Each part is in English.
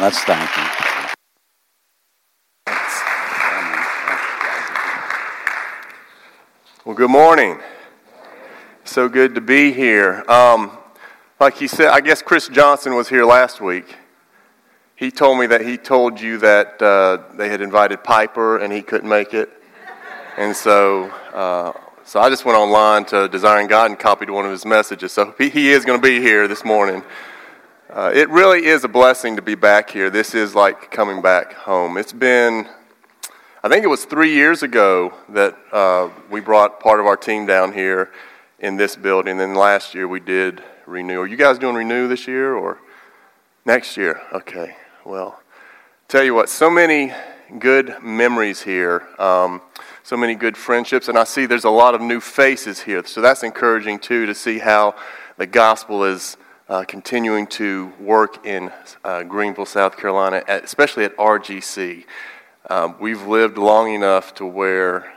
Let's thank him. Well, good morning. So good to be here. Um, like he said, I guess Chris Johnson was here last week. He told me that he told you that uh, they had invited Piper and he couldn't make it. And so, uh, so I just went online to Desiring God and copied one of his messages. So he, he is going to be here this morning. Uh, it really is a blessing to be back here. This is like coming back home. It's been, I think it was three years ago that uh, we brought part of our team down here in this building. And then last year we did Renew. Are you guys doing Renew this year or next year? Okay. Well, tell you what, so many good memories here, um, so many good friendships, and I see there's a lot of new faces here. So that's encouraging too to see how the gospel is uh, continuing to work in uh, Greenville, South Carolina, at, especially at RGC. Um, we've lived long enough to where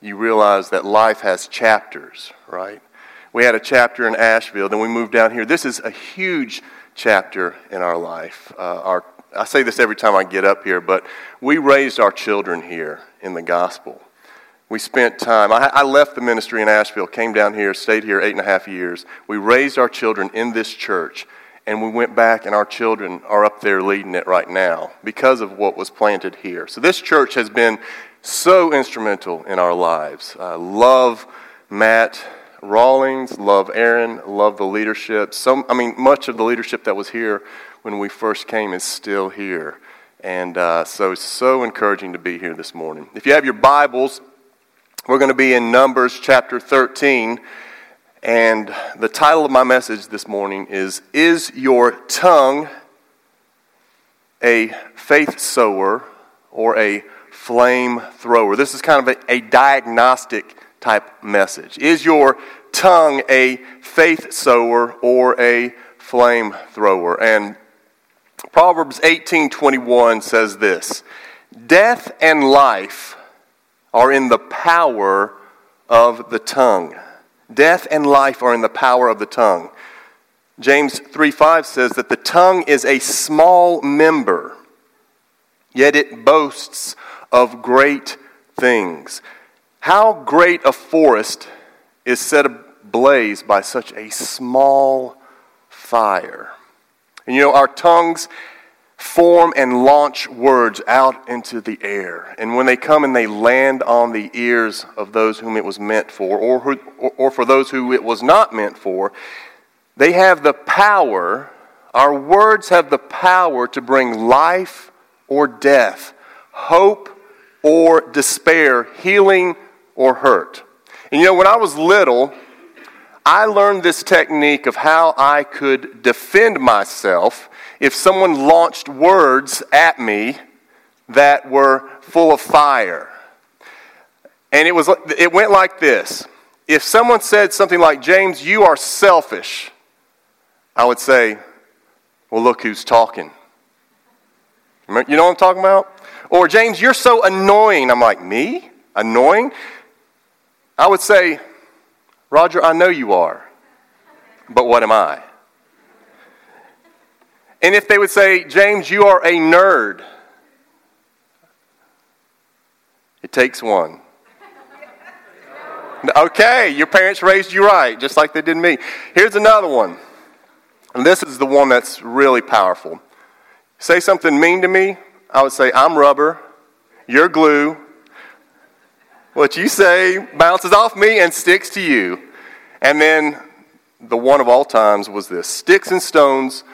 you realize that life has chapters, right? We had a chapter in Asheville, then we moved down here. This is a huge chapter in our life. Uh, our I say this every time I get up here, but we raised our children here in the gospel. We spent time. I, I, left the ministry in Asheville, came down here, stayed here eight and a half years. We raised our children in this church, and we went back, and our children are up there leading it right now because of what was planted here. So this church has been so instrumental in our lives. Uh, love Matt Rawlings, love Aaron, love the leadership. Some, I mean, much of the leadership that was here when we first came is still here. And uh, so it's so encouraging to be here this morning. If you have your Bibles, we're going to be in Numbers chapter 13. And the title of my message this morning is Is Your Tongue a Faith Sower or a Flame Thrower? This is kind of a, a diagnostic type message. Is your tongue a faith sower or a flame thrower? And Proverbs 18:21 says this: Death and life are in the power of the tongue. Death and life are in the power of the tongue. James 3:5 says that the tongue is a small member, yet it boasts of great things. How great a forest is set ablaze by such a small fire. And you know, our tongues form and launch words out into the air. And when they come and they land on the ears of those whom it was meant for, or, who, or, for those who it was not meant for, they have the power, our words have the power to bring life or death, hope or despair, healing or hurt. And you know, when I was little, I learned this technique of how I could defend myself if someone launched words at me that were full of fire. And it, was, it went like this If someone said something like, James, you are selfish, I would say, Well, look who's talking. You know what I'm talking about? Or, James, you're so annoying. I'm like, Me? Annoying? I would say, Roger, I know you are, but what am I? And if they would say, James, you are a nerd, it takes one. Okay, your parents raised you right, just like they did me. Here's another one. And this is the one that's really powerful. Say something mean to me, I would say, I'm rubber, you're glue, what you say bounces off me and sticks to you. And then the one of all times was this Sticks and stones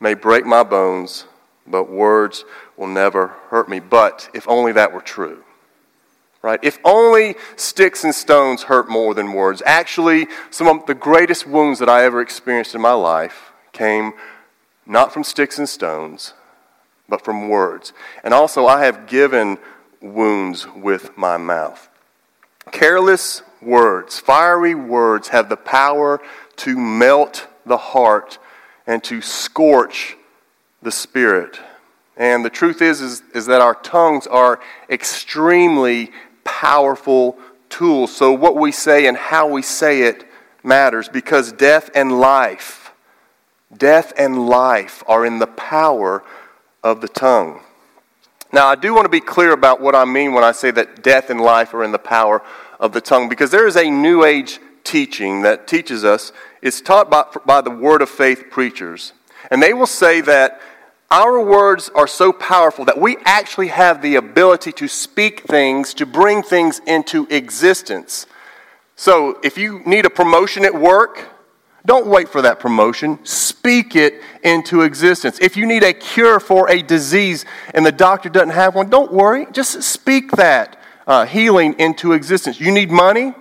may break my bones, but words will never hurt me. But if only that were true. Right? If only sticks and stones hurt more than words. Actually, some of the greatest wounds that I ever experienced in my life came not from sticks and stones, but from words. And also, I have given wounds with my mouth. Careless words, fiery words, have the power to melt the heart and to scorch the spirit. And the truth is, is, is that our tongues are extremely powerful tools. So, what we say and how we say it matters because death and life, death and life are in the power of the tongue. Now, I do want to be clear about what I mean when I say that death and life are in the power of the tongue, because there is a New Age teaching that teaches us, it's taught by, by the Word of Faith preachers. And they will say that our words are so powerful that we actually have the ability to speak things, to bring things into existence. So, if you need a promotion at work, don't wait for that promotion. Speak it into existence. If you need a cure for a disease and the doctor doesn't have one, don't worry. Just speak that uh, healing into existence. You need money?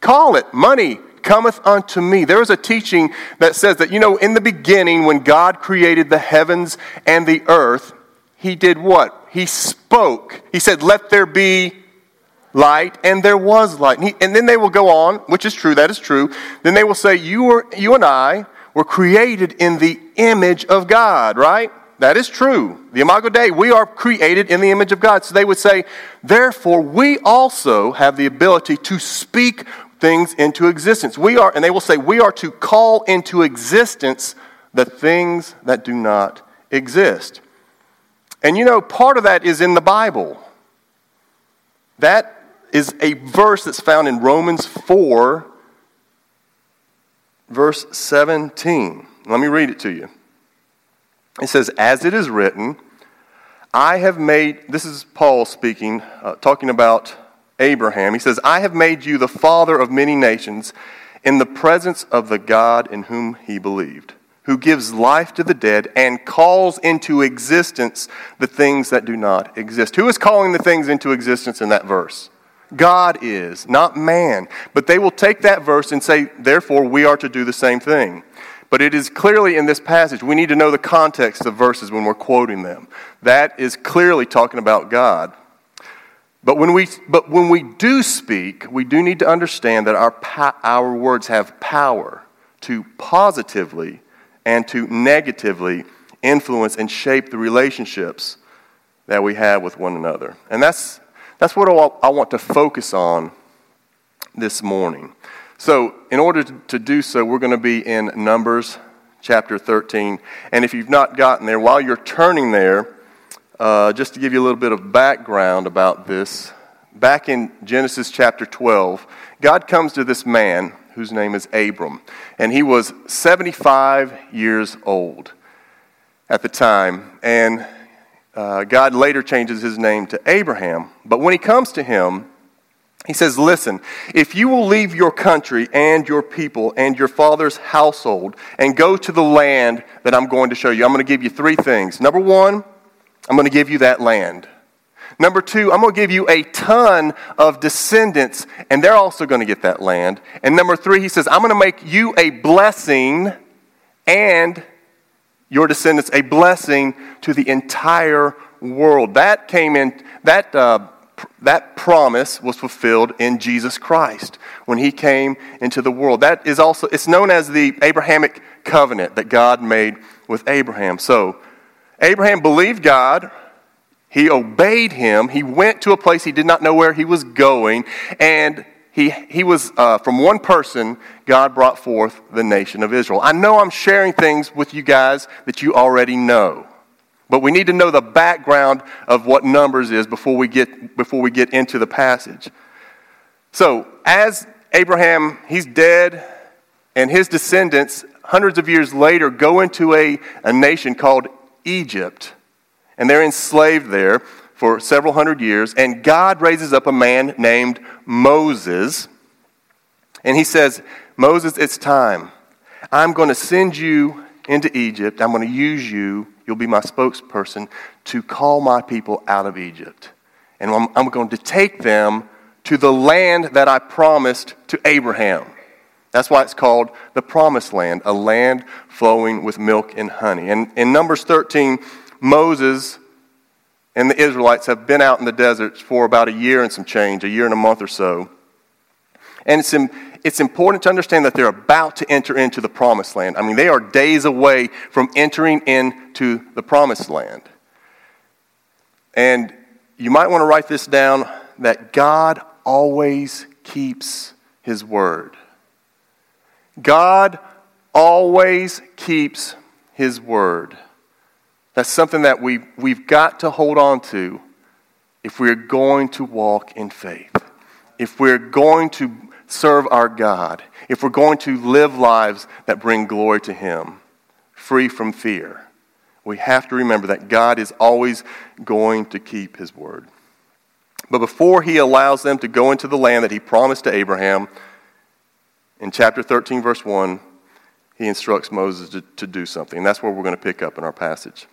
Call it. Money cometh unto me. There is a teaching that says that, you know, in the beginning, when God created the heavens and the earth, he did what? He spoke. He said, Let there be light, and there was light. And, he, and, then they will go on, which is true, that is true. Then they will say, you, were, you and I were created in the image of God, right? That is true. The Imago Dei, we are created in the image of God. So they would say, therefore, we also have the ability to speak things into existence. We are, and they will say, we are to call into existence the things that do not exist. And you know, part of that is in the Bible. That is a verse that's found in Romans 4, verse 17. Let me read it to you. It says, As it is written, I have made, this is Paul speaking, uh, talking about Abraham. He says, I have made you the father of many nations in the presence of the God in whom he believed, who gives life to the dead and calls into existence the things that do not exist. Who is calling the things into existence in that verse? God is, not man. But they will take that verse and say, therefore, we are to do the same thing. But it is clearly in this passage, we need to know the context of verses when we're quoting them. That is clearly talking about God. But when we, but when we do speak, we do need to understand that our, our words have power to positively and to negatively influence and shape the relationships that we have with one another. And that's that's what I want to focus on this morning. So, in order to do so, we're going to be in Numbers chapter 13. And if you've not gotten there, while you're turning there, uh, just to give you a little bit of background about this, back in Genesis chapter 12, God comes to this man whose name is Abram. And he was 75 years old at the time. And uh, God later changes his name to Abraham. But when he comes to him, he says, Listen, if you will leave your country and your people and your father's household and go to the land that I'm going to show you, I'm going to give you three things. Number one, I'm going to give you that land. Number two, I'm going to give you a ton of descendants, and they're also going to get that land. And number three, he says, I'm going to make you a blessing and your descendants a blessing to the entire world. That came in, that, uh, that promise was fulfilled in Jesus Christ when he came into the world. That is also, it's known as the Abrahamic covenant that God made with Abraham. So, Abraham believed God. He obeyed him. He went to a place he did not know where he was going. And he, he was uh, from one person, God brought forth the nation of Israel. I know I'm sharing things with you guys that you already know, but we need to know the background of what Numbers is before we get, before we get into the passage. So, as Abraham, he's dead, and his descendants, hundreds of years later, go into a, a nation called Egypt, and they're enslaved there for several hundred years, and God raises up a man named Moses, and he says, Moses, it's time. I'm going to send you into Egypt. I'm going to use you. You'll be my spokesperson to call my people out of Egypt. And I'm, I'm going to take them to the land that I promised to Abraham. That's why it's called the promised land, a land flowing with milk and honey. And in Numbers 13, Moses and the Israelites have been out in the desert for about a year and some change, a year and a month or so. And it's, it's important to understand that they're about to enter into the promised land. I mean, they are days away from entering into the promised land. And you might want to write this down that God always keeps his word. God always keeps his word. That's something that we, we've got to hold on to if we're going to walk in faith, if we're going to serve our God, if we're going to live lives that bring glory to Him, free from fear. We have to remember that God is always going to keep His word. But before He allows them to go into the land that He promised to Abraham, in chapter 13, verse 1, He instructs Moses to, to do something. And that's where we're going to pick up in our passage.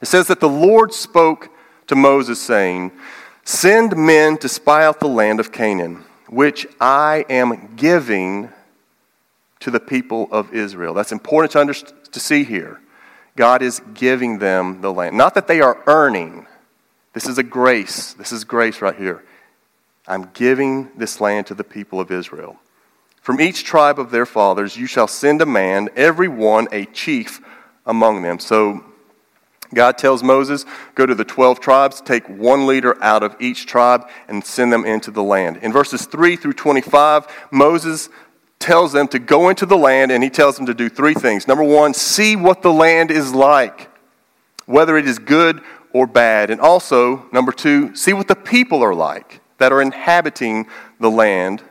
It says that the Lord spoke to Moses, saying, Send men to spy out the land of Canaan, which I am giving to the people of Israel. That's important to, under, to see here. God is giving them the land. Not that they are earning. This is a grace. This is grace right here. I'm giving this land to the people of Israel. From each tribe of their fathers you shall send a man, every one a chief among them. So God tells Moses, Go to the 12 tribes, take one leader out of each tribe, and send them into the land. In verses 3 through 25, Moses tells them to go into the land, and he tells them to do three things. Number one, see what the land is like, whether it is good or bad. And also, number two, see what the people are like that are inhabiting the land.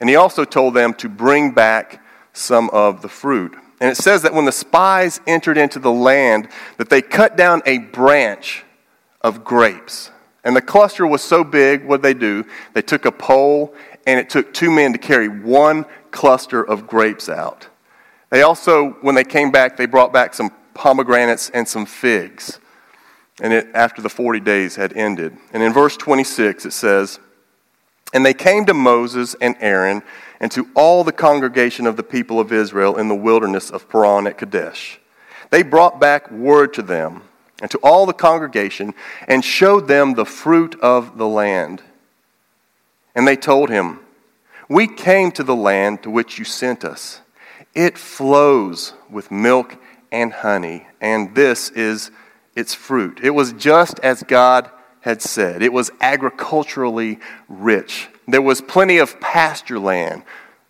And he also told them to bring back some of the fruit. And it says that when the spies entered into the land, that they cut down a branch of grapes. And the cluster was so big, what they do? They took a pole, and it took two men to carry one cluster of grapes out. They also, when they came back, they brought back some pomegranates and some figs. And it, after the 40 days had ended. And in verse 26, it says, And they came to Moses and Aaron and to all the congregation of the people of Israel in the wilderness of Paran at Kadesh. They brought back word to them and to all the congregation and showed them the fruit of the land. And they told him, We came to the land to which you sent us. It flows with milk and honey, and this is its fruit. It was just as God had said, it was agriculturally rich. There was plenty of pasture land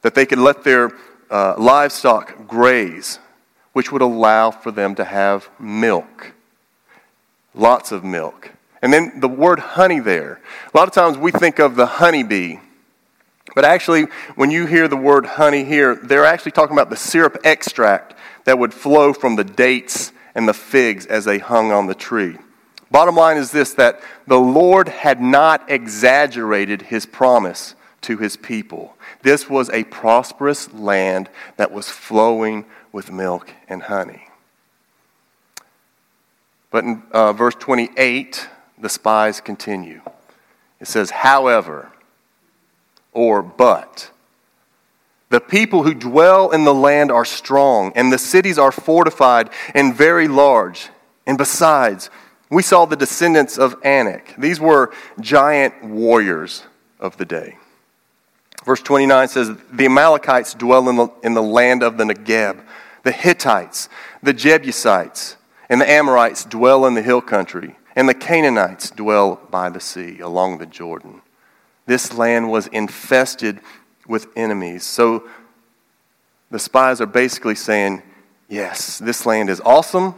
that they could let their uh, livestock graze, which would allow for them to have milk. Lots of milk. And then the word honey there. A lot of times we think of the honeybee. But actually, when you hear the word honey here, they're actually talking about the syrup extract that would flow from the dates and the figs as they hung on the tree. Bottom line is this that the Lord had not exaggerated his promise to his people. This was a prosperous land that was flowing with milk and honey. But in uh, verse 28, the spies continue. It says, however, or but. The people who dwell in the land are strong, and the cities are fortified and very large. And besides, we saw the descendants of Anak. These were giant warriors of the day. Verse 29 says, The Amalekites dwell in the, in the land of the Negeb. The Hittites, the Jebusites, and the Amorites dwell in the hill country. And the Canaanites dwell by the sea along the Jordan. This land was infested with enemies. So the spies are basically saying, Yes, this land is awesome.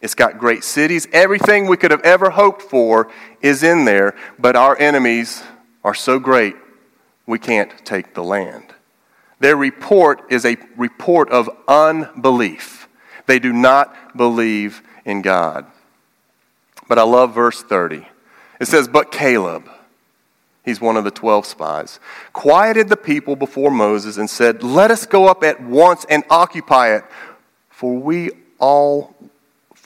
It's got great cities. Everything we could have ever hoped for is in there, but our enemies are so great, we can't take the land. Their report is a report of unbelief. They do not believe in God. But I love verse 30. It says, But Caleb, he's one of the 12 spies, quieted the people before Moses and said, Let us go up at once and occupy it, for we all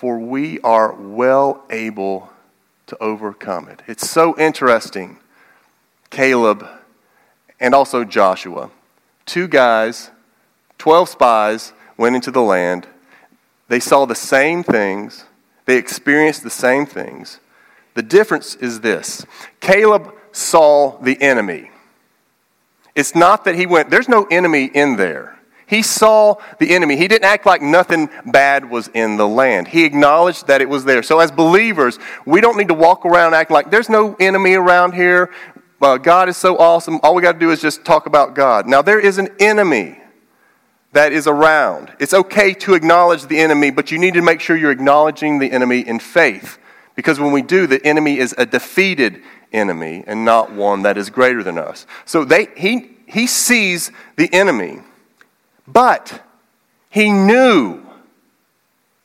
for we are well able to overcome it. It's so interesting. Caleb and also Joshua, two guys, 12 spies, went into the land. They saw the same things, they experienced the same things. The difference is this Caleb saw the enemy. It's not that he went, there's no enemy in there. He saw the enemy. He didn't act like nothing bad was in the land. He acknowledged that it was there. So, as believers, we don't need to walk around acting like there's no enemy around here. Uh, God is so awesome. All we got to do is just talk about God. Now, there is an enemy. that is around. It's okay to acknowledge the enemy, but you need to make sure you're acknowledging the enemy in faith. Because when we do, the enemy is a defeated enemy and not one that is greater than us. So they, he, he sees the enemy, but he knew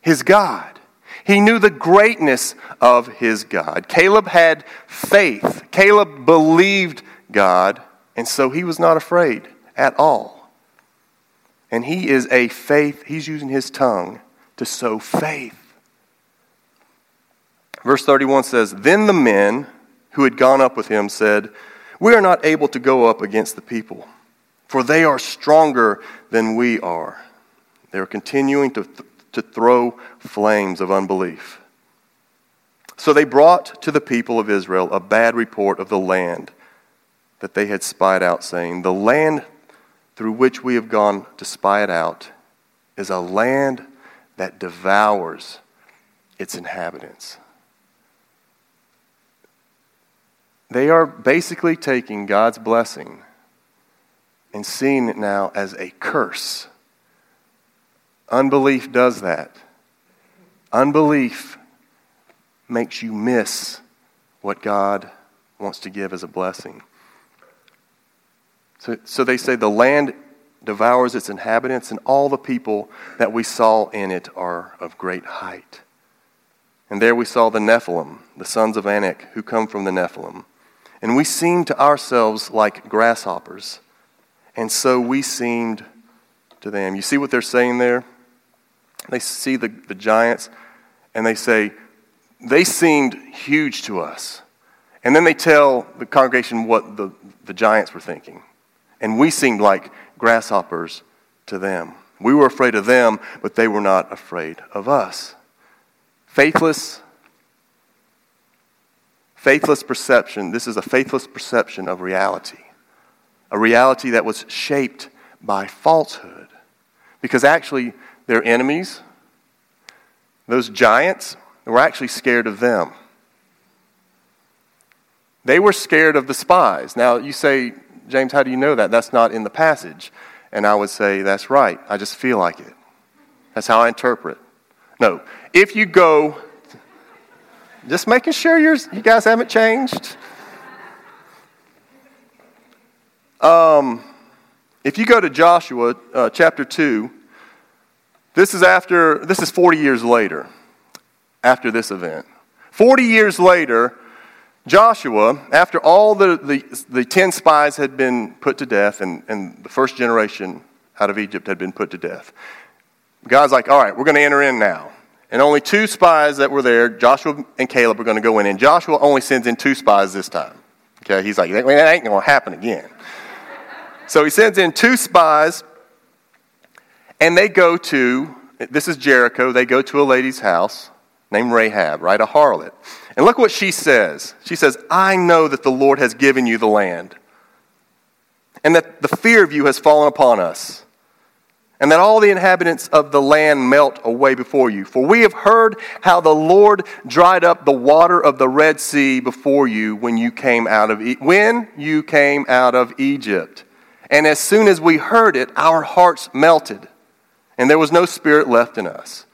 his God. He knew the greatness of his God. Caleb had faith. Caleb believed God, and so he was not afraid at all. And he is a faith, he's using his tongue to sow faith. Verse 31 says, Then the men who had gone up with him said, We are not able to go up against the people, for they are stronger than we are. They are continuing to, th- to throw flames of unbelief. So they brought to the people of Israel a bad report of the land that they had spied out, saying, The land through which we have gone to spy it out is a land that devours its inhabitants. They are basically taking God's blessing and seeing it now as a curse. Unbelief does that. Unbelief makes you miss what God wants to give as a blessing. So, so they say the land devours its inhabitants, and all the people that we saw in it are of great height. And there we saw the Nephilim, the sons of Anak, who come from the Nephilim. And we seemed to ourselves like grasshoppers, and so we seemed to them. You see what they're saying there? They see the, the giants, and they say, they seemed huge to us. And then they tell the congregation what the, the giants were thinking. And we seemed like grasshoppers to them. We were afraid of them, but they were not afraid of us. Faithless faithless perception. This is a faithless perception of reality, a reality that was shaped by falsehood. Because actually, their enemies, those giants, were actually scared of them. They were scared of the spies. Now, you say, James, how do you know that? That's not in the passage. And I would say, that's right. I just feel like it. That's how I interpret. No. If you go just making sure you guys haven't changed. Um, if you go to Joshua uh, chapter 2, this is after, this is 40 years later, after this event. 40 years later, Joshua, after all the, the, the 10 spies had been put to death and, and the first generation out of Egypt had been put to death, God's like, all right, we're going to enter in now. And only two spies that were there, Joshua and Caleb, are going to go in. And Joshua only sends in two spies this time. Okay, he's like, that ain't going to happen again. So he sends in two spies, and they go to, this is Jericho, they go to a lady's house named Rahab, right? A harlot. And look what she says. She says, I know that the Lord has given you the land, and that the fear of you has fallen upon us and that all the inhabitants of the land melt away before you. For we have heard how the Lord dried up the water of the Red Sea before you when you came out of e- when you came out of Egypt. And as soon as we heard it, our hearts melted, and there was no spirit left in us,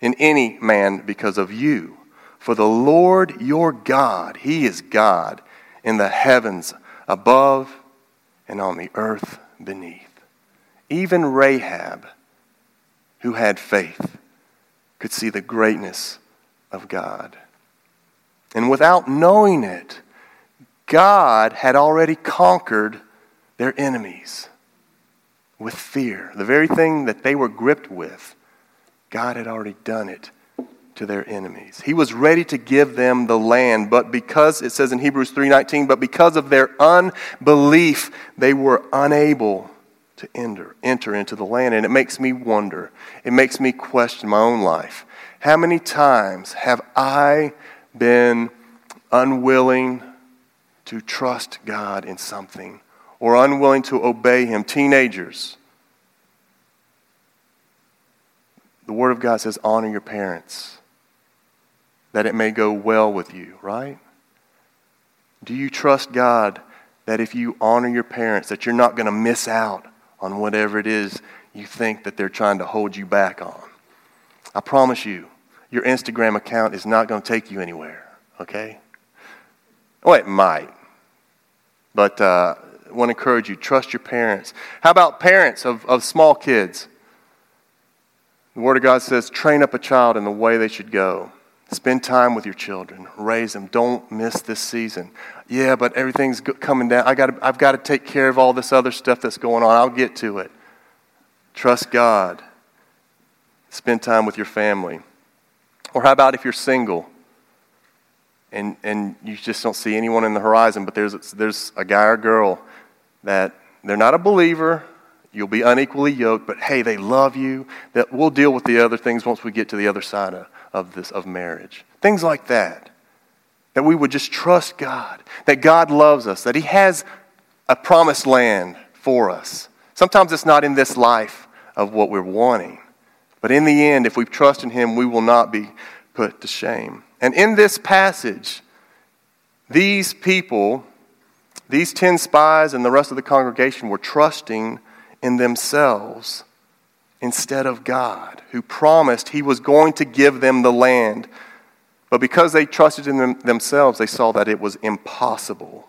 in any man because of you. For the Lord your God, He is God in the heavens above and on the earth beneath. Even Rahab, who had faith, could see the greatness of God. And without knowing it, God had already conquered their enemies with fear. The very thing that they were gripped with, God had already done it to their enemies. He was ready to give them the land, but because it says in Hebrews 3:19, but because of their unbelief, they were unable to enter, enter into the land. And it makes me wonder, it makes me question my own life. How many times have I been unwilling to trust God in something or unwilling to obey Him? Teenagers. The Word of God says, honor your parents, that it may go well with you, right? Do you trust God that if you honor your parents, that you're not going to miss out on whatever it is you think that they're trying to hold you back on. I promise you, your Instagram account is not going to take you anywhere, okay? Oh, it might. But uh, I want to encourage you trust your parents. How about parents of, of small kids? The Word of God says, train up a child in the way they should go. Spend time with your children. Raise them. Don't miss this season. Yeah, but everything's coming down. I gotta, I've got to take care of all this other stuff that's going on. I'll get to it. Trust God. Spend time with your family. Or how about if you're single and, and you just don't see anyone in the horizon, but there's, there's a guy or girl that they're not a believer, you'll be unequally yoked, but hey, they love you, that we'll deal with the other things once we get to the other side of, of this of marriage. Things like that. That we would just trust God, that God loves us, that He has a promised land for us. Sometimes it's not in this life of what we're wanting. But in the end, if we trust in Him, we will not be put to shame. And in this passage, these people, these 10 spies and the rest of the congregation were trusting in themselves instead of God, who promised He was going to give them the land. But because they trusted in them themselves, they saw that it was impossible.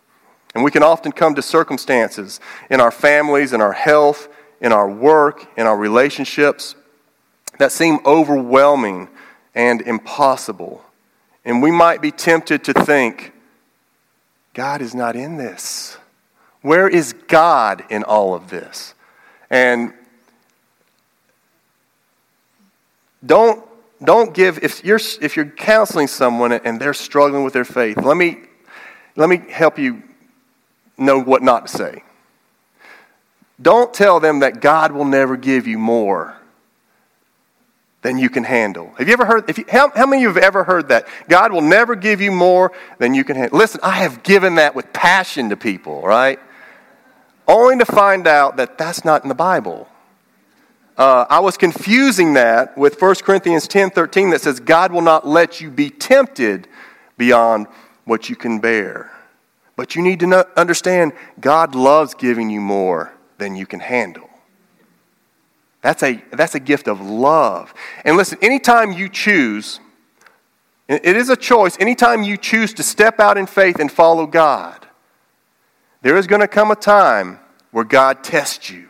And we can often come to circumstances in our families, in our health, in our work, in our relationships that seem overwhelming and impossible. And we might be tempted to think, God is not in this. Where is God in all of this? And don't, don't give, if you're, if you're counseling someone and they're struggling with their faith, let me, let me help you know what not to say. Don't tell them that God will never give you more than you can handle. Have you ever heard, you, how, how many of you have ever heard that? God will never give you more than you can handle. Listen, I have given that with passion to people, right? Only to find out that that's not in the Bible. Uh, I was confusing that with 1 Corinthians 10 13 that says, God will not let you be tempted beyond what you can bear. But you need to understand God loves giving you more than you can handle. That's a, that's a gift of love. And listen, anytime you choose, it is a choice, anytime you choose to step out in faith and follow God, there is going to come a time where God tests you.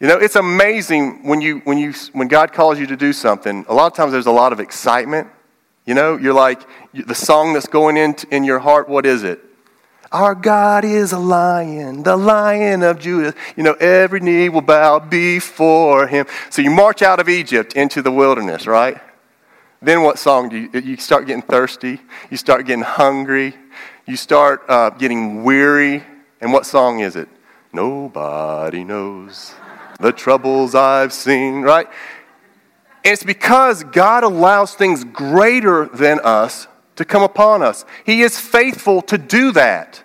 You know, it's amazing when, you, when, you, when God calls you to do something. A lot of times there's a lot of excitement. You know, you're like, the song that's going in, in your heart, what is it? Our God is a lion, the lion of Judah. You know, every knee will bow before him. So you march out of Egypt into the wilderness, right? Then what song do you, you start getting thirsty? You start getting hungry. You start uh, getting weary. And what song is it? Nobody knows the troubles I've seen, right? It's because God allows things greater than us to come upon us. He is faithful to do that.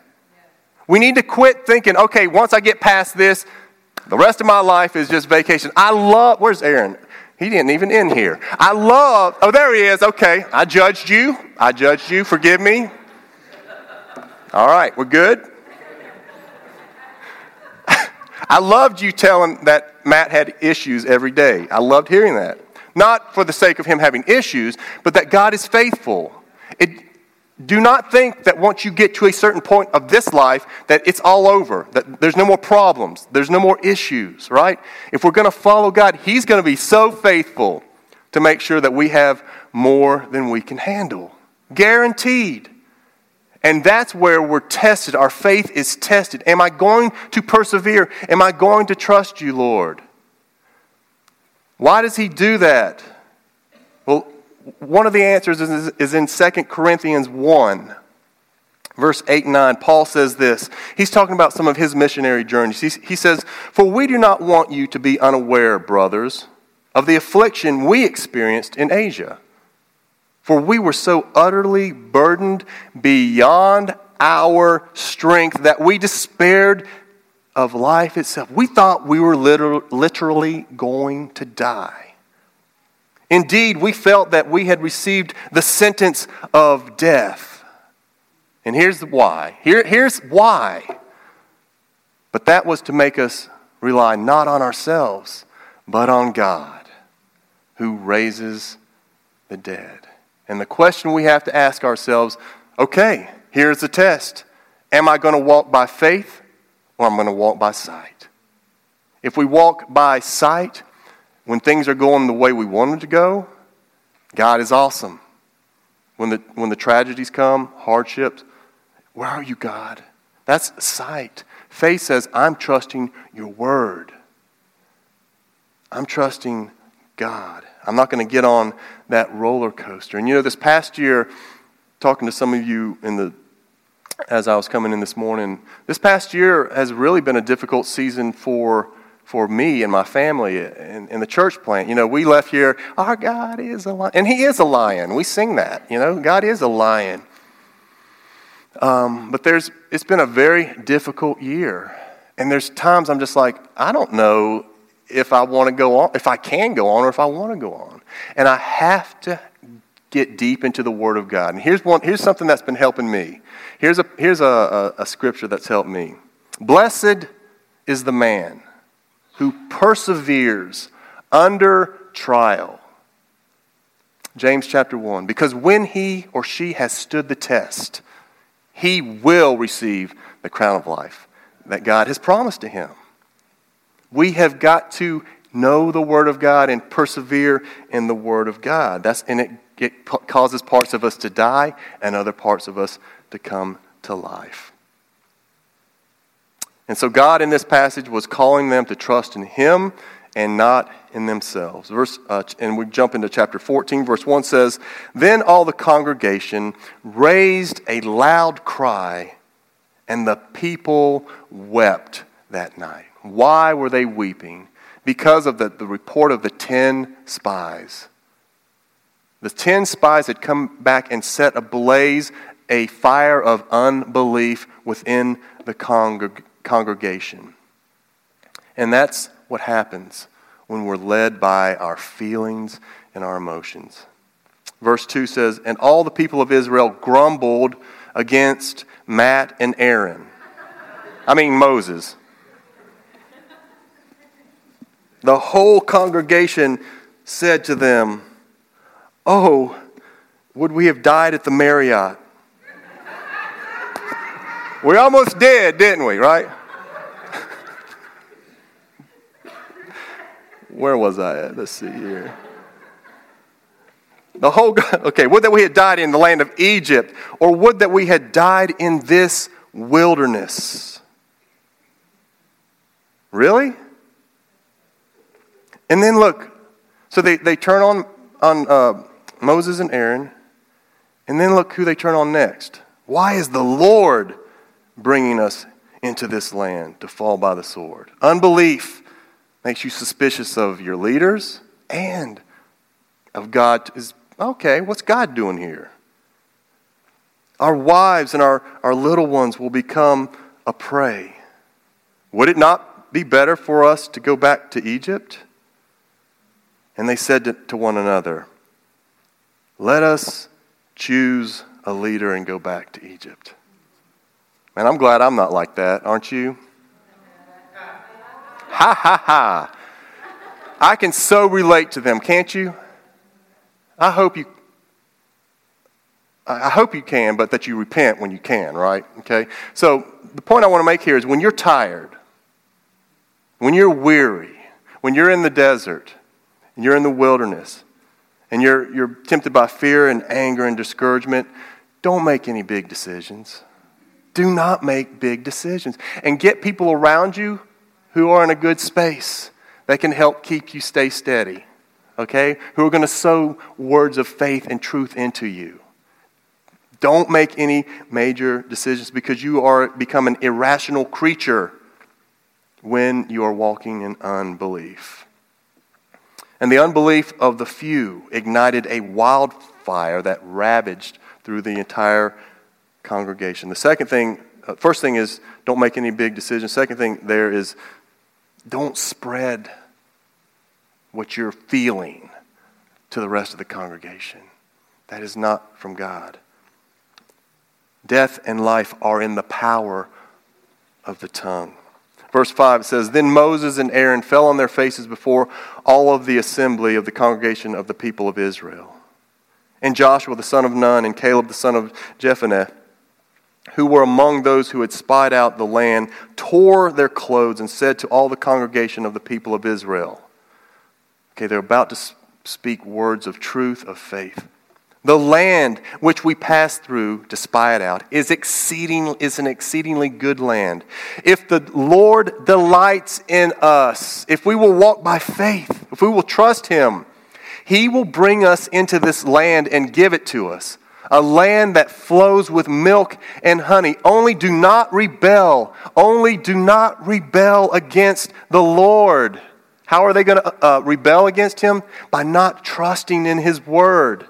We need to quit thinking, okay, once I get past this, the rest of my life is just vacation. I love, where's Aaron? He didn't even end here. I love, oh, there he is. Okay, I judged you. I judged you. Forgive me. All right, we're good. I loved you telling that Matt had issues every day. I loved hearing that. Not for the sake of him having issues, but that God is faithful. It, do not think that once you get to a certain point of this life that it's all over, that there's no more problems, there's no more issues, right? If we're going to follow God, He's going to be so faithful to make sure that we have more than we can handle. Guaranteed. And that's where we're tested. Our faith is tested. Am I going to persevere? Am I going to trust you, Lord? Why does He do that? One of the answers is, is in 2 Corinthians 1, verse 8 and 9. Paul says this. He's talking about some of his missionary journeys. He says, For we do not want you to be unaware, brothers, of the affliction we experienced in Asia. For we were so utterly burdened beyond our strength that we despaired of life itself. We thought we were literally going to die. Indeed, we felt that we had received the sentence of death. And here's why. Here, here's why. But that was to make us rely not on ourselves, but on God, who raises the dead. And the question we have to ask ourselves okay, here's the test. Am I going to walk by faith or am I going to walk by sight? If we walk by sight, when things are going the way we want them to go, God is awesome. When the, when the tragedies come, hardships, where are you, God? That's sight. Faith says, I'm trusting your word. I'm trusting God. I'm not going to get on that roller coaster. And you know, this past year, talking to some of you in the as I was coming in this morning, this past year has really been a difficult season for for me and my family and, in the church plant. You know, we left here, our God is a lion. And He is a lion. We sing that, you know, God is a lion. Um, but there's, it's been a very difficult year. And there's times I'm just like, I don't know if I want to go on, if I can go on, or if I want to go on. And I have to get deep into the Word of God. And here's, one, here's something that's been helping me. Here's, a, here's a, a, a scripture that's helped me. Blessed is the man who perseveres under trial. James chapter 1. Because when he or she has stood the test, he will receive the crown of life that God has promised to him. We have got to know the Word of God and persevere in the Word of God. That's, and it, it causes parts of us to die and other parts of us to come to life. And so God in this passage was calling them to trust in Him and not in themselves. Verse, uh, and we jump into chapter 14. Verse 1 says, Then all the congregation raised a loud cry, and the people wept that night. Why were they weeping? Because of the, the report of the ten spies. The ten spies had come back and set ablaze a fire of unbelief within the congregation congregation. And that's what happens when we're led by our feelings and our emotions. Verse 2 says, And all the people of Israel grumbled against Matt and Aaron. I mean, Moses. The whole congregation said to them, Oh, would we have died at the Marriott? We almost did, didn't we, right? Where was I at? Let's see here. The whole, God, okay, would that we had died in the land of Egypt, or would that we had died in this wilderness. Really? And then look, so they, they turn on, on uh, Moses and Aaron, and then look who they turn on next. Why is the Lord bringing us into this land to fall by the sword. Unbelief makes you suspicious of your leaders and of God. Is okay, what's God doing here? Our wives and our, our little ones will become a prey. Would it not be better for us to go back to Egypt? And they said to, to one another, Let us choose a leader and go back to Egypt. And I'm glad I'm not like that, aren't you? Ha ha ha. I can so relate to them, can't you? I hope you I hope you can, but that you repent when you can, right? Okay? So the point I want to make here is when you're tired, when you're weary, when you're in the desert, and you're in the wilderness, and you're, you're tempted by fear and anger and discouragement, don't make any big decisions. Do not make big decisions. And get people around you who are in a good space that can help keep you stay steady, okay? Who are going to sow words of faith and truth into you. Don't make any major decisions because you are become an irrational creature when you are walking in unbelief. And the unbelief of the few ignited a wildfire that ravaged through the entire congregation. The second thing, uh, first thing is don't make any big decisions. Second thing there is don't spread what you're feeling to the rest of the congregation. That is not from God. Death and life are in the power of the tongue. Verse 5 says, Then Moses and Aaron fell on their faces before all of the assembly of the congregation of the people of Israel. And Joshua the son of Nun and Caleb the son of Jephunneh, who were among those who had spied out the land, tore their clothes and said to all the congregation of the people of Israel, Okay, they're about to speak words of truth, of faith. The land which we pass through to spy it out is, exceeding, is an exceedingly good land. If the Lord delights in us, if we will walk by faith, if we will trust Him, He will bring us into this land and give it to us. A land that flows with milk and honey. Only do not rebel. Only do not rebel against the Lord. How are they going to uh, rebel against Him? By not trusting in His word.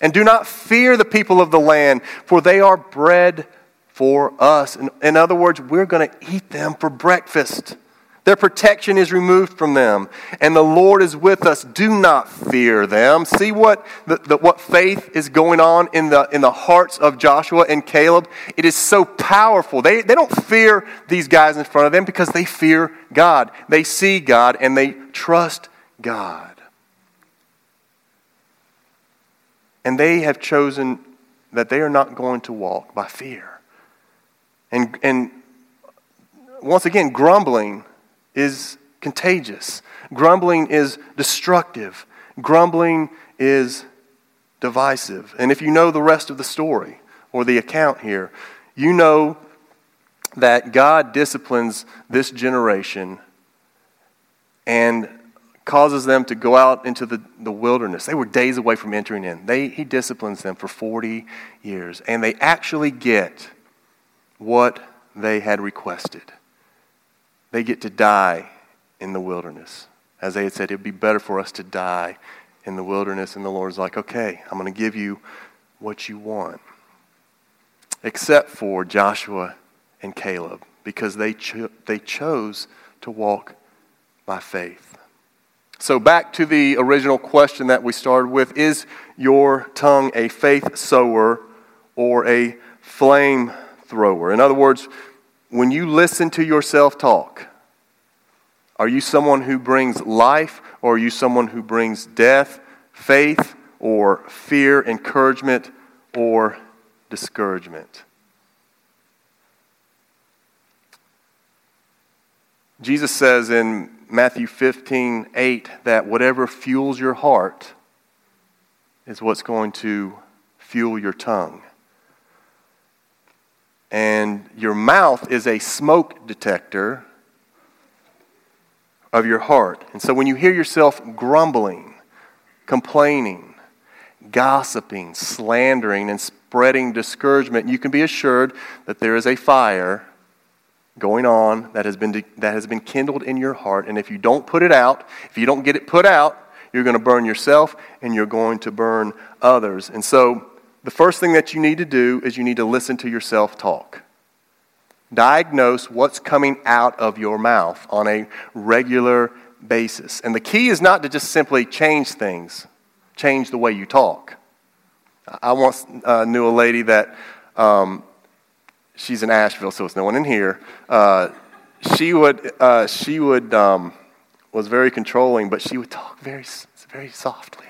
And do not fear the people of the land, for they are bread for us. In, in other words, we're going to eat them for breakfast. Their protection is removed from them, and the Lord is with us. Do not fear them. See what, the, the, what faith is going on in the, in the hearts of Joshua and Caleb? It is so powerful. They, they don't fear these guys in front of them because they fear God. They see God and they trust God. And they have chosen that they are not going to walk by fear. And, and once again, grumbling is contagious. Grumbling is destructive. Grumbling is divisive. And if you know the rest of the story or the account here, you know that God disciplines this generation and causes them to go out into the, the wilderness. They were days away from entering in. They, he disciplines them for 40 years, and they actually get what they had requested. They get to die in the wilderness. As they had said, it would be better for us to die in the wilderness. And the Lord's like, okay, I'm going to give you what you want. Except for Joshua and Caleb, because they, cho- they chose to walk by faith. So, back to the original question that we started with Is your tongue a faith sower or a flame thrower? In other words, when you listen to yourself talk, are you someone who brings life or are you someone who brings death, faith, or fear, encouragement, or discouragement? Jesus says in Matthew 15, 8, that whatever fuels your heart is what's going to fuel your tongue. And your mouth is a smoke detector of your heart. And so when you hear yourself grumbling, complaining, gossiping, slandering, and spreading discouragement, you can be assured that there is a fire going on that has been, that has been kindled in your heart. And if you don't put it out, if you don't get it put out, you're going to burn yourself and you're going to burn others. And so the first thing that you need to do is you need to listen to yourself talk. Diagnose what's coming out of your mouth on a regular basis. And the key is not to just simply change things, change the way you talk. I once uh, knew a lady that um, she's in Asheville, so it's no one in here. Uh, she would, uh, she would, um, was very controlling, but she would talk very, very softly,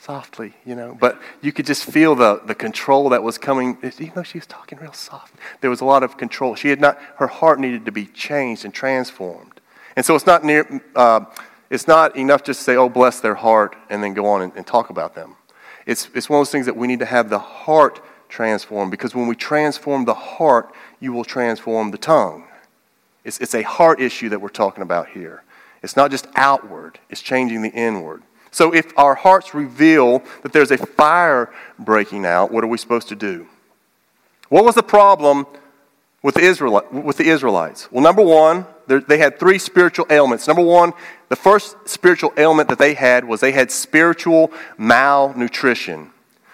softly, you know. But you could just feel the, the control that was coming, even though she was talking real soft. There was a lot of control. She had not, her heart needed to be changed and transformed. And so it's not near, uh, it's not enough just to say, oh, bless their heart, and then go on and, and talk about them. It's, it's one of those things that we need to have the heart transform because when we transform the heart, you will transform the tongue. It's, it's a heart issue that we're talking about here. It's not just outward, it's changing the inward. So if our hearts reveal that there's a fire breaking out, what are we supposed to do? What was the problem with the, Israel, with the Israelites? Well, number one, they had three spiritual ailments. Number one, the first spiritual ailment that they had was they had spiritual malnutrition.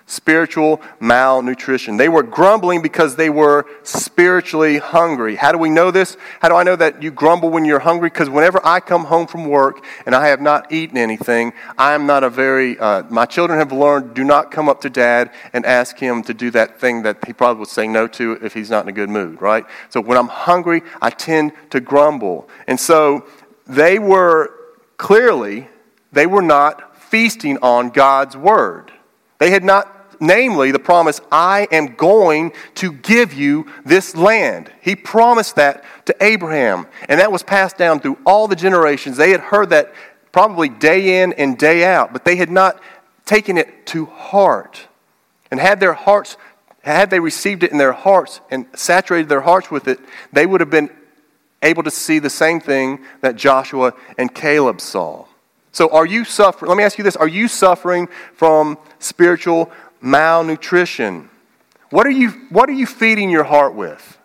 Spiritual malnutrition. They were grumbling because they were spiritually hungry. How do we know this? How do I know that you grumble when you're hungry? Because whenever I come home from work and I have not eaten anything, I am not a very, uh, my children have learned do not come up to dad and ask him to do that thing that he probably would say no to if he's not in a good mood, right? So when I'm hungry, I tend to grumble. And so they were clearly, they were not feasting on God's word. They had not namely the promise, I am going to give you this land. He promised that to Abraham, and that was passed down through all the generations. They had heard that probably day in and day out, but they had not taken it to heart. And had their hearts, had they received it in their hearts and saturated their hearts with it, they would have been able to see the same thing that Joshua and Caleb saw. So, are you suffering? Let me ask you this Are you suffering from spiritual malnutrition? What are you, what are you feeding your heart with?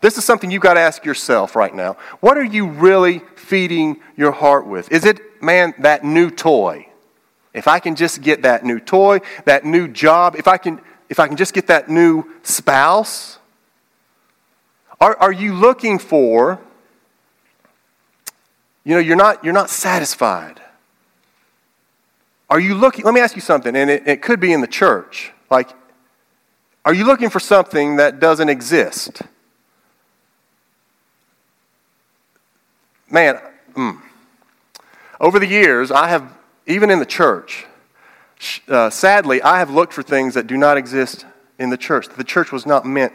This is something you've got to ask yourself right now. What are you really feeding your heart with? Is it, man, that new toy? If I can just get that new toy, that new job, if I can, if I can just get that new spouse? Are, are you looking for, you know, you're not, you're not satisfied. Are you looking, let me ask you something, and it, it could be in the church. Like, are you looking for something that doesn't exist? Man, mm. over the years, I have, even in the church, uh, sadly, I have looked for things that do not exist in the church. The church was not meant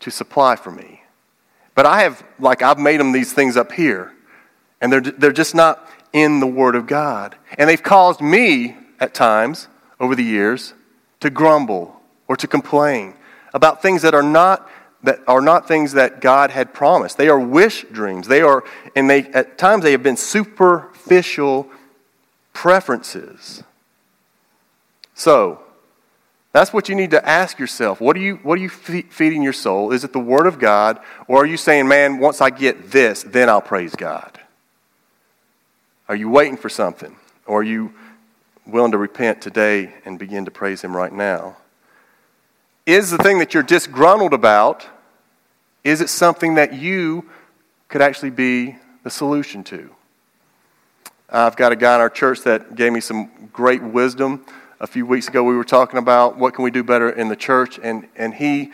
to supply for me. But I have, like, I've made them these things up here, and they're, they're just not in the Word of God. And they've caused me, at times, over the years, to grumble or to complain about things that are not that are not things that God had promised. They are wish dreams. They are, and they at times they have been superficial preferences. So, that's what you need to ask yourself. What are you, what are you feeding your soul? Is it the Word of God? Or are you saying, man, once I get this, then I'll praise God? Are you waiting for something? Or are you willing to repent today and begin to praise Him right now? Is the thing that you're disgruntled about, is it something that you could actually be the solution to? I've got a guy in our church that gave me some great wisdom. A few weeks ago, we were talking about what can we do better in the church, and, and he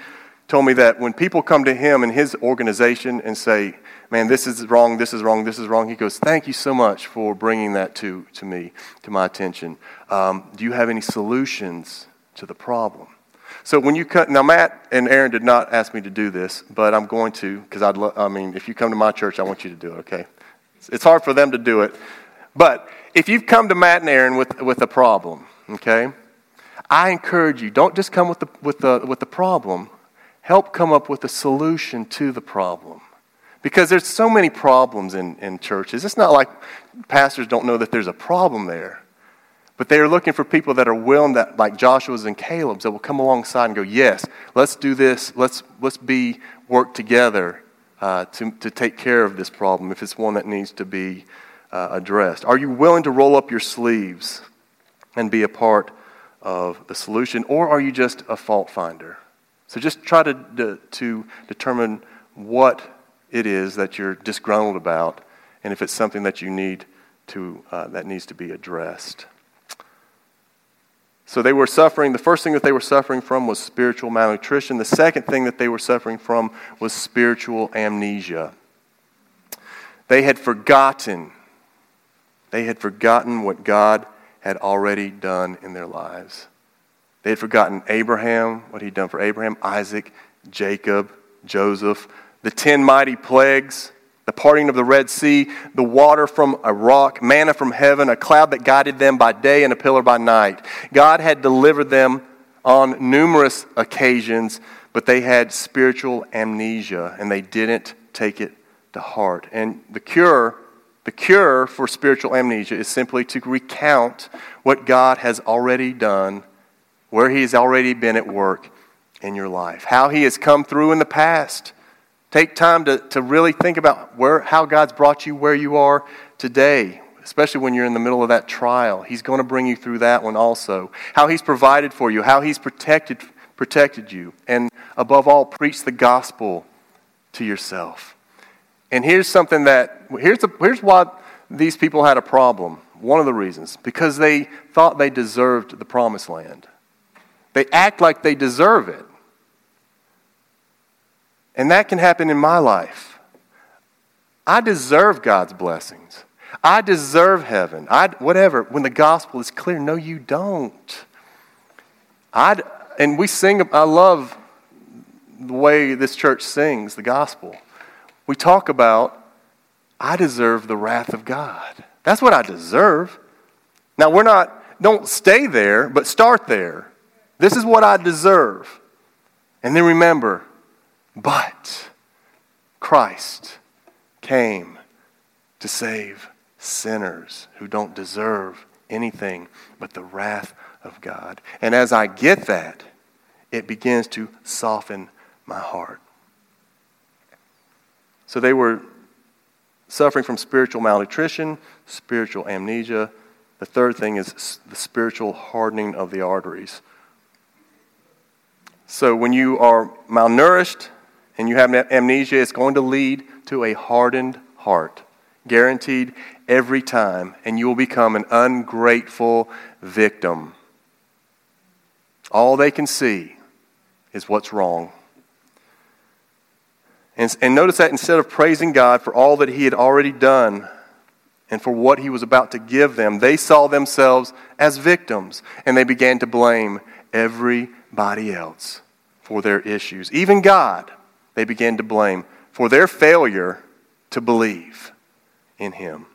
told me that when people come to him and his organization and say, man, this is wrong, this is wrong, this is wrong. He goes, thank you so much for bringing that to, to me, to my attention. Um, do you have any solutions to the problem? So when you cut, now Matt and Aaron did not ask me to do this, but I'm going to because I'd. I mean, if you come to my church, I want you to do it. Okay, it's hard for them to do it, but if you've come to Matt and Aaron with with a problem, okay, I encourage you don't just come with the with the with the problem. Help come up with a solution to the problem. Because there's so many problems in, in churches. It's not like pastors don't know that there's a problem there. But they are looking for people that are willing, that, like Joshua's and Caleb's, that will come alongside and go, yes, let's do this. Let's, let's be work together uh, to, to take care of this problem if it's one that needs to be uh, addressed. Are you willing to roll up your sleeves and be a part of the solution, or are you just a fault finder? So just try to, to, to determine what it is that you're disgruntled about, and if it's something that you need to, uh, that needs to be addressed. So they were suffering, the first thing that they were suffering from was spiritual malnutrition. The second thing that they were suffering from was spiritual amnesia. They had forgotten, they had forgotten what God had already done in their lives. They had forgotten Abraham, what he'd done for Abraham, Isaac, Jacob, Joseph, the ten mighty plagues, the parting of the Red Sea, the water from a rock, manna from heaven, a cloud that guided them by day and a pillar by night. God had delivered them on numerous occasions, but they had spiritual amnesia and they didn't take it to heart. And the cure, the cure for spiritual amnesia is simply to recount what God has already done, where He has already been at work in your life, how He has come through in the past Take time to, to really think about where, how God's brought you where you are today. especially when you're in the middle of that trial. He's going to bring you through that one also. How He's provided for you, how He's protected, protected you. And above all, preach the gospel to yourself. And here's something that, here's, the, here's why these people had a problem. One of the reasons. Because they thought they deserved the promised land. They act like they deserve it. And that can happen in my life. I deserve God's blessings. I deserve heaven. I, whatever. When the gospel is clear, no, you don't. I, and we sing, I love the way this church sings the gospel. We talk about, I deserve the wrath of God. That's what I deserve. Now, we're not, don't stay there, but start there. This is what I deserve. And then remember, but Christ came to save sinners who don't deserve anything but the wrath of God. And as I get that, it begins to soften my heart. So they were suffering from spiritual malnutrition, spiritual amnesia. The third thing is the spiritual hardening of the arteries. So when you are malnourished and you have amnesia, it's going to lead to a hardened heart, guaranteed every time, and you will become an ungrateful victim. All they can see is what's wrong. And, and notice that instead of praising God for all that He had already done and for what He was about to give them, they saw themselves as victims and they began to blame everybody else for their issues. Even God, they began to blame for their failure to believe in Him.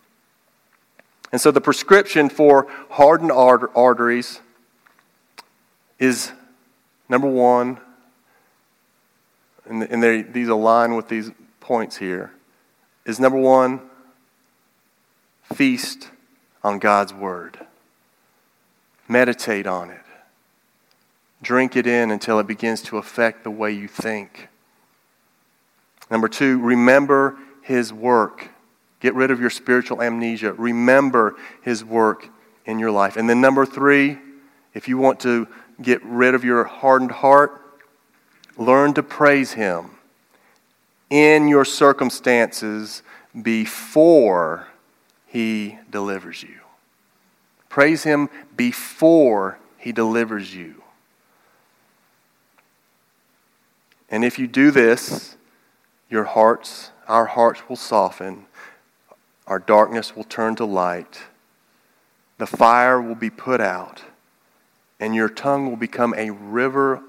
And so the prescription for hardened arteries is number one, and, and these align with these points here, is number one, feast on God's Word. Meditate on it. Drink it in until it begins to affect the way you think. Number two, remember His work. Get rid of your spiritual amnesia. Remember His work in your life. And then number three, if you want to get rid of your hardened heart, Learn to praise Him in your circumstances before He delivers you. Praise Him before He delivers you. And if you do this, your hearts, our hearts will soften, our darkness will turn to light, the fire will be put out, and your tongue will become a river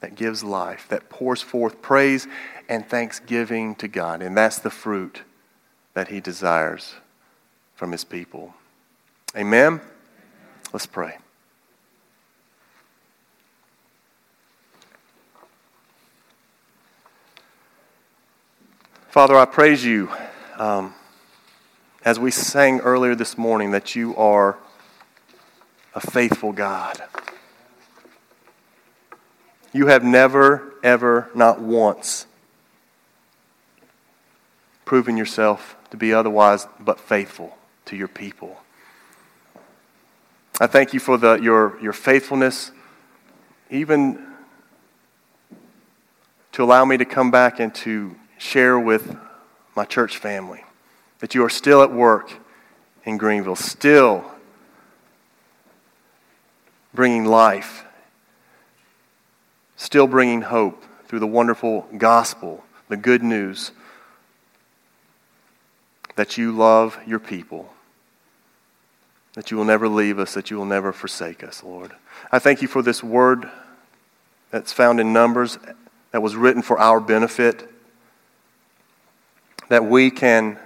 that gives life, that pours forth praise and thanksgiving to God. And that's the fruit that He desires from His people. Amen? Let's pray. Father, I praise you um, as we sang earlier this morning that you are a faithful God. You have never, ever, not once proven yourself to be otherwise but faithful to your people. I thank you for the, your, your faithfulness, even to allow me to come back and to share with my church family that you are still at work in Greenville, still bringing life still bringing hope through the wonderful gospel, the good news that you love your people, that you will never leave us, that you will never forsake us, Lord. I thank you for this word that's found in Numbers that was written for our benefit, that we can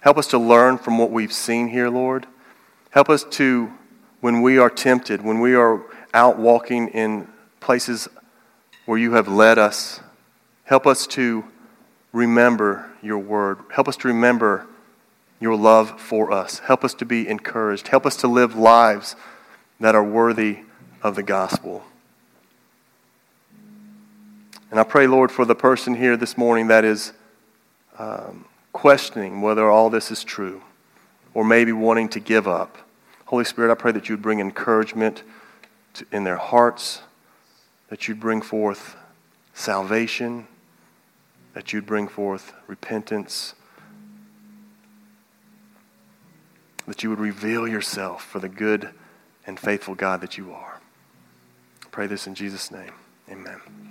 help us to learn from what we've seen here, Lord. Help us to, when we are tempted, when we are out walking in places where you have led us. Help us to remember your word. Help us to remember your love for us. Help us to be encouraged. Help us to live lives that are worthy of the gospel. And I pray, Lord, for the person here this morning that is um, questioning whether all this is true. or maybe wanting to give up. Holy Spirit, I pray that you would bring encouragement to, in their hearts, that you'd bring forth salvation, that you'd bring forth repentance, that you would reveal yourself for the good and faithful God that you are. I pray this in Jesus' name. Amen.